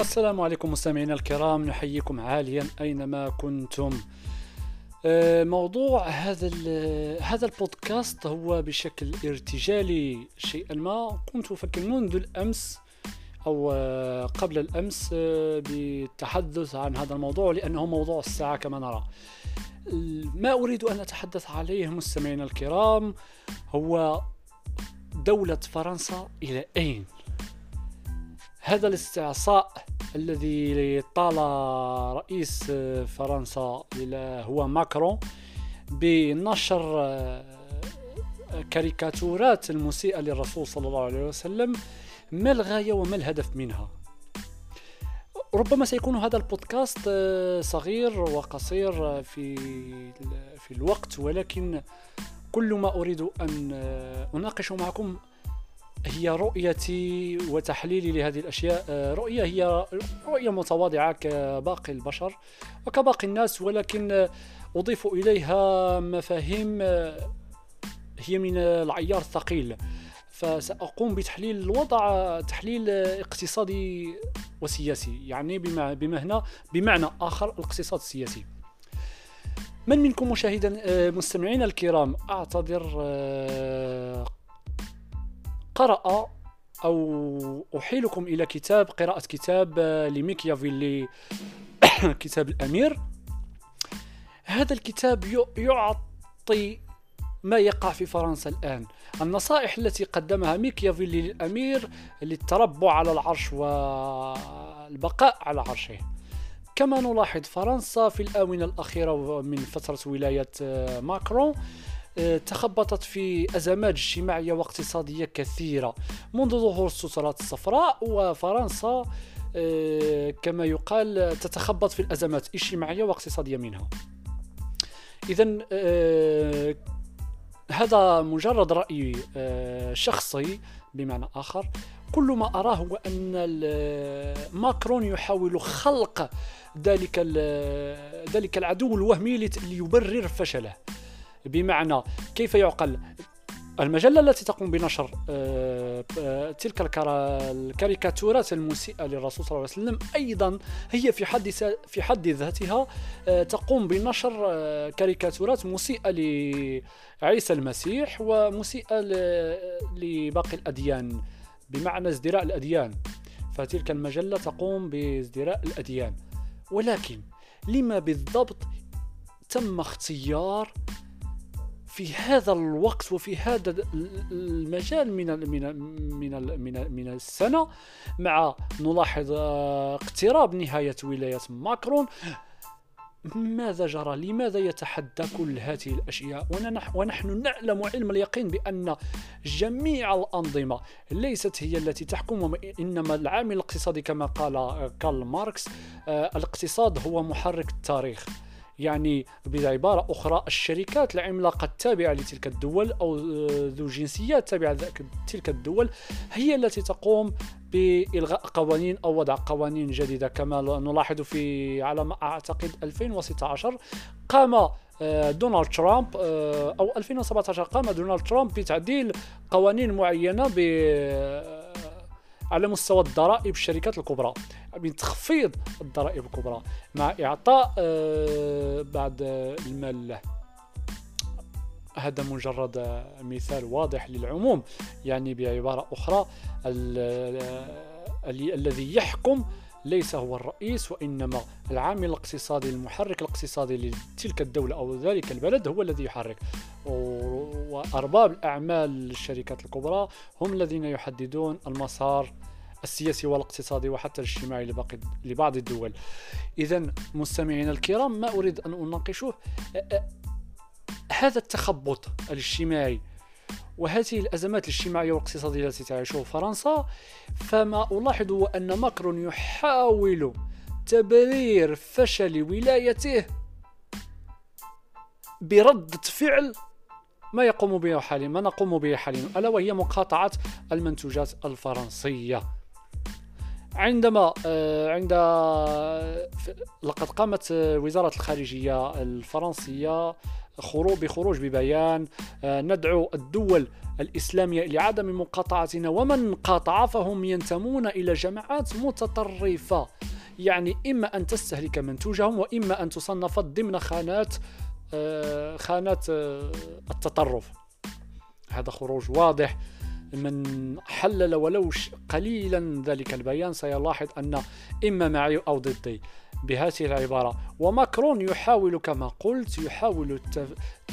السلام عليكم مستمعينا الكرام نحييكم عاليا أينما كنتم. آه، موضوع هذا هذا البودكاست هو بشكل ارتجالي شيئا ما. كنت أفكر منذ الأمس أو آه، قبل الأمس آه، بالتحدث عن هذا الموضوع لأنه موضوع الساعة كما نرى. ما أريد أن أتحدث عليه مستمعينا الكرام هو دولة فرنسا إلى أين؟ هذا الاستعصاء الذي طال رئيس فرنسا هو ماكرون بنشر كاريكاتورات المسيئة للرسول صلى الله عليه وسلم ما الغاية وما الهدف منها؟ ربما سيكون هذا البودكاست آه، صغير وقصير في في الوقت ولكن كل ما أريد أن آه، أناقش معكم هي رؤيتي وتحليلي لهذه الأشياء. آه، رؤية هي رؤية متواضعة كباقي البشر وكباقي الناس ولكن أضيف إليها مفاهيم آه، هي من العيار الثقيل. فسأقوم بتحليل الوضع تحليل اقتصادي وسياسي يعني بمعنى بمعنى آخر الاقتصاد السياسي. من منكم مشاهدا آه، مستمعين الكرام أعتذر قرأ أو أحيلكم إلى كتاب قراءة كتاب لميكيافيلي كتاب الأمير. هذا الكتاب يعطي ما يقع في فرنسا الآن. النصائح التي قدمها ميكيافيلي للأمير للتربع على العرش والبقاء على عرشه. كما نلاحظ فرنسا في الآونة الأخيرة من فترة ولاية ماكرون تخبطت في أزمات اجتماعية واقتصادية كثيرة منذ ظهور السترات الصفراء وفرنسا آه، كما يقال تتخبط في الأزمات الاجتماعية واقتصادية منها. إذا آه، هذا مجرد رأي آه، شخصي بمعنى آخر. كل ما أراه هو أن ماكرون يحاول خلق ذلك ذلك العدو الوهمي ليبرر فشله. بمعنى كيف يعقل المجلة التي تقوم بنشر آه، آه، تلك الكاريكاتورات المسيئة للرسول صلى الله عليه وسلم أيضا هي في حد في حد ذاتها آه، تقوم بنشر كاريكاتورات مسيئة لعيسى المسيح ومسيئة لباقي الأديان بمعنى ازدراء الأديان. فتلك المجلة تقوم بازدراء الأديان. ولكن لما بالضبط تم اختيار في هذا الوقت وفي هذا المجال من من من من من السنة مع نلاحظ آه، اقتراب نهاية ولاية ماكرون ماذا جرى؟ لماذا يتحدى كل هذه الأشياء؟ ونحن نعلم علم اليقين بأن جميع الأنظمة ليست هي التي تحكم إنما العامل الاقتصادي كما قال كارل ماركس آه، الاقتصاد هو محرك التاريخ. يعني بعبارة أخرى الشركات العملاقة التابعة لتلك الدول أو ذو جنسيات تابعة لتلك الدول هي التي تقوم بإلغاء قوانين أو وضع قوانين جديدة. كما نلاحظ في على ما أعتقد 2016 قام آه، دونالد ترامب آه، أو 2017 قام دونالد ترامب بتعديل قوانين معينة ب على مستوى الضرائب الشركات الكبرى من تخفيض الضرائب الكبرى مع إعطاء آه، بعض المال. له هذا مجرد مثال واضح للعموم يعني بعبارة أخرى الذي يحكم ليس هو الرئيس وإنما العامل الاقتصادي المحرك الاقتصادي لتلك الدولة أو ذلك البلد هو الذي يحرك. وأرباب الأعمال الشركات الكبرى هم الذين يحددون المسار السياسي والاقتصادي وحتى الاجتماعي لباقي لبعض الدول. إذا مستمعينا الكرام ما أريد أن أناقشه؟ هذا التخبط الاجتماعي وهذه الأزمات الاجتماعية والاقتصادية التي تعيشها فرنسا فما ألاحظ هو أن ماكرون يحاول تبرير فشل ولايته بردة فعل ما يقوم به حاليا ما نقوم به حاليا ألا وهي مقاطعة المنتوجات الفرنسية. عندما آه، عند لقد قامت وزارة الخارجية الفرنسية خروج بخروج ببيان آه، ندعو الدول الإسلامية لعدم مقاطعتنا ومن قاطع فهم ينتمون إلى جماعات متطرفة. يعني إما أن تستهلك منتوجهم وإما أن تصنف ضمن خانات آه، خانات التطرف. هذا خروج واضح. من حلل ولو قليلا ذلك البيان سيلاحظ أن إما معي أو ضدي. بهذه العبارة. وماكرون يحاول كما قلت يحاول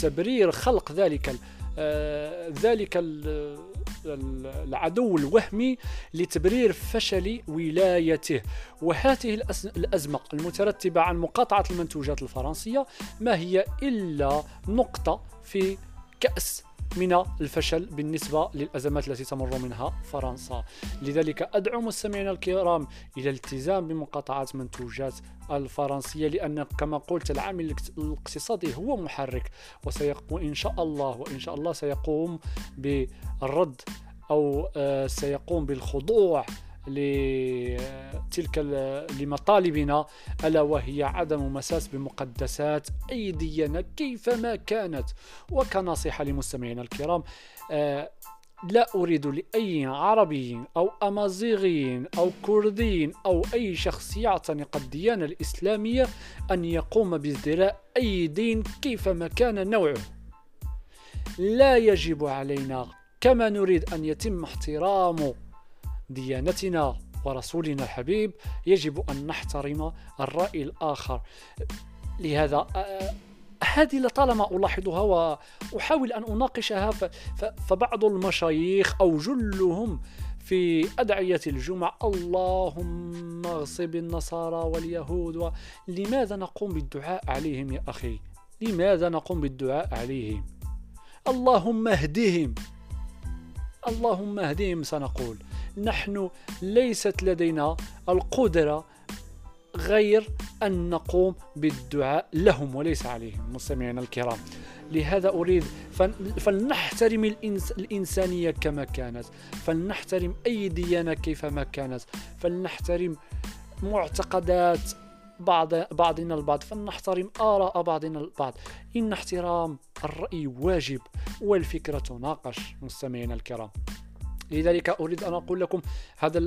تبرير خلق ذلك آه، ذلك العدو الوهمي لتبرير فشل ولايته. وهذه الأزمة المترتبة عن مقاطعة المنتوجات الفرنسية ما هي إلا نقطة في كأس من الفشل بالنسبة للأزمات التي تمر منها فرنسا. لذلك أدعو مستمعينا الكرام إلى الالتزام بمقاطعة منتوجات الفرنسية لأن كما قلت العامل الاقتصادي هو محرك وسيقوم إن شاء الله وإن شاء الله سيقوم بالرد أو آه، سيقوم بالخضوع لتلك لمطالبنا ألا وهي عدم مساس بمقدسات أيدينا كيفما كانت. وكنصيحة لمستمعينا الكرام آه، لا أريد لأي عربي أو أمازيغي أو كردي أو أي شخص يعتنق الديانة الإسلامية أن يقوم بازدراء أي دين كيفما كان نوعه. لا يجب علينا كما نريد أن يتم احترام ديانتنا ورسولنا الحبيب يجب أن نحترم الرأي الآخر. لهذا هذه لطالما ألاحظها وأحاول أن أناقشها فبعض المشايخ أو جلهم في أدعية الجمعة اللهم اغصب النصارى واليهود. لماذا نقوم بالدعاء عليهم يا أخي؟ لماذا نقوم بالدعاء عليهم؟ اللهم اهدهم. اللهم اهدهم سنقول. نحن ليست لدينا القدرة غير أن نقوم بالدعاء لهم وليس عليهم مستمعينا الكرام. لهذا أريد فلنحترم الإنس الإنسانية كما كانت فلنحترم أي ديانة كيفما كانت فلنحترم معتقدات بعض بعضنا البعض فلنحترم آراء بعضنا البعض. إن احترام الرأي واجب والفكرة تناقش مستمعينا الكرام. لذلك أريد أن أقول لكم هذا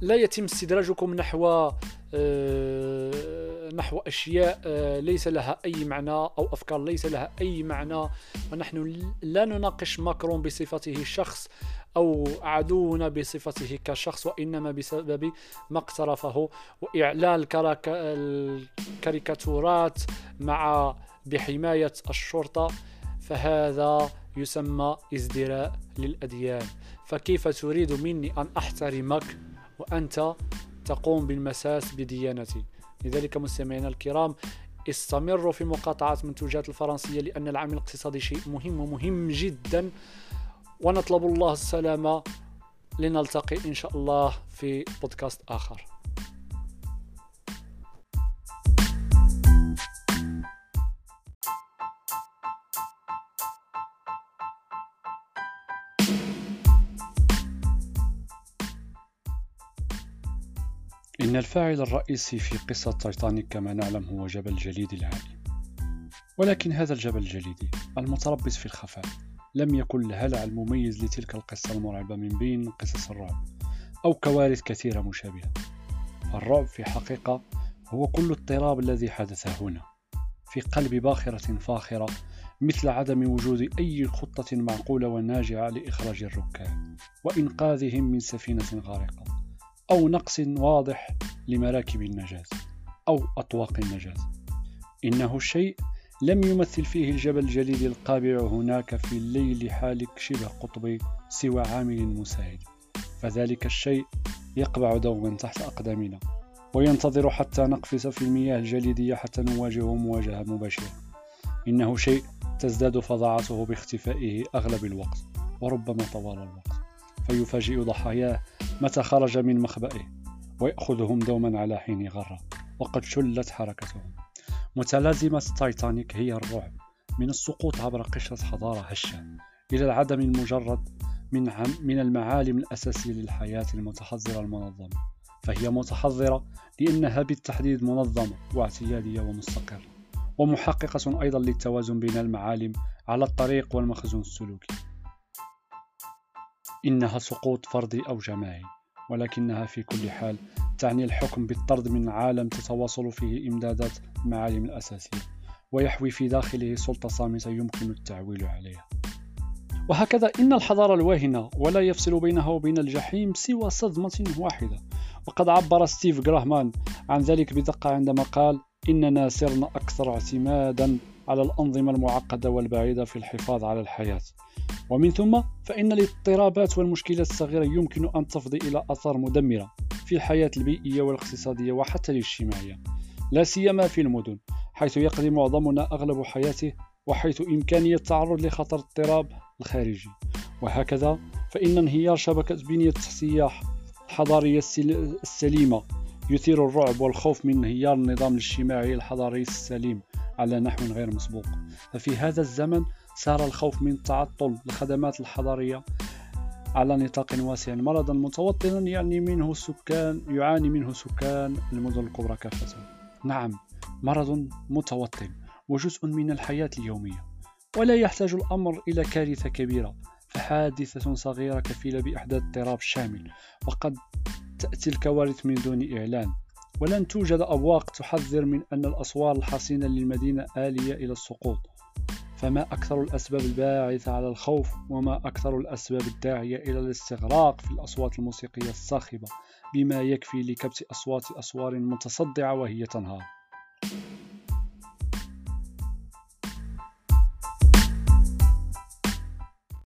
لا يتم استدراجكم نحو آه، نحو أشياء آه، ليس لها أي معنى أو أفكار ليس لها أي معنى. ونحن لا نناقش ماكرون بصفته شخص أو عدونا بصفته كشخص وإنما بسبب ما اقترفه وإعلان الكاريكاتورات مع بحماية الشرطة. فهذا يسمى ازدراء للأديان. فكيف تريد مني أن أحترمك وأنت تقوم بالمساس بديانتي؟ لذلك مستمعينا الكرام استمروا في مقاطعة منتوجات الفرنسية لأن العامل الاقتصادي شيء مهم ومهم جدا. ونطلب الله السلامة. لنلتقي إن شاء الله في بودكاست آخر. إن الفاعل الرئيسي في قصة تايتانيك كما نعلم هو جبل جليد العالي. ولكن هذا الجبل الجليدي المتربص في الخفاء لم يكن الهلع المميز لتلك القصة المرعبة من بين قصص الرعب أو كوارث كثيرة مشابهة. الرعب في حقيقة هو كل اضطراب الذي حدث هنا في قلب باخرة فاخرة مثل عدم وجود أي خطة معقولة وناجعة لإخراج الركاب وإنقاذهم من سفينة غارقة. أو نقص واضح لمراكب النجاة أو أطواق النجاة. إنه الشيء لم يمثل فيه الجبل الجليدي القابع هناك في الليل حالك شبه قطبي سوى عامل مساعد. فذلك الشيء يقبع دوما تحت أقدامنا وينتظر حتى نقفز في المياه الجليدية حتى نواجهه مواجهة مباشرة. إنه شيء تزداد فظاعته باختفائه أغلب الوقت وربما طوال الوقت. فيفاجئ ضحاياه متى خرج من مخبئه ويأخذهم دوما على حين غرة وقد شلت حركتهم. متلازمة تايتانيك هي الرعب من السقوط عبر قشرة حضارة هشة إلى العدم المجرد من, من المعالم الأساسية للحياة المتحضرة المنظمة. فهي متحضرة لأنها بالتحديد منظمة واعتيادية ومستقرة ومحققة أيضا للتوازن بين المعالم على الطريق والمخزون السلوكي. إنها سقوط فردي أو جماعي ولكنها في كل حال تعني الحكم بالطرد من عالم تتواصل فيه إمدادات المعالم الأساسية ويحوي في داخله سلطة صامتة يمكن التعويل عليها. وهكذا إن الحضارة الواهنة ولا يفصل بينها وبين الجحيم سوى صدمة واحدة. وقد عبر ستيف جراهمان عن ذلك بدقة عندما قال إننا صرنا أكثر اعتمادا على الأنظمة المعقدة والبعيدة في الحفاظ على الحياة ومن ثم فإن الاضطرابات والمشكلات الصغيرة يمكن أن تفضي إلى آثار مدمرة في الحياة البيئية والاقتصادية وحتى الاجتماعية لا سيما في المدن حيث يقضي معظمنا أغلب حياته وحيث إمكانية التعرض لخطر اضطراب الخارجي. وهكذا فإن انهيار شبكة بنية التحتية الحضارية السليمة يثير الرعب والخوف من انهيار النظام الاجتماعي الحضاري السليم على نحو غير مسبوق. ففي هذا الزمن صار الخوف من تعطل الخدمات الحضارية على نطاق واسع. مرضا متوطنا يعني منه سكان يعاني منه سكان المدن الكبرى كافة. نعم مرض متوطن وجزء من الحياة اليومية ولا يحتاج الأمر إلى كارثة كبيرة. فحادثة صغيرة كفيلة بإحداث اضطراب شامل وقد تأتي الكوارث من دون إعلان. ولن توجد أبواق تحذر من أن الأسوار الحصينة للمدينة آلية إلى السقوط. فما أكثر الأسباب الباعثة على الخوف وما أكثر الأسباب الداعية إلى الاستغراق في الأصوات الموسيقية الصاخبة بما يكفي لكبت أصوات أسوار متصدعة وهي تنهار.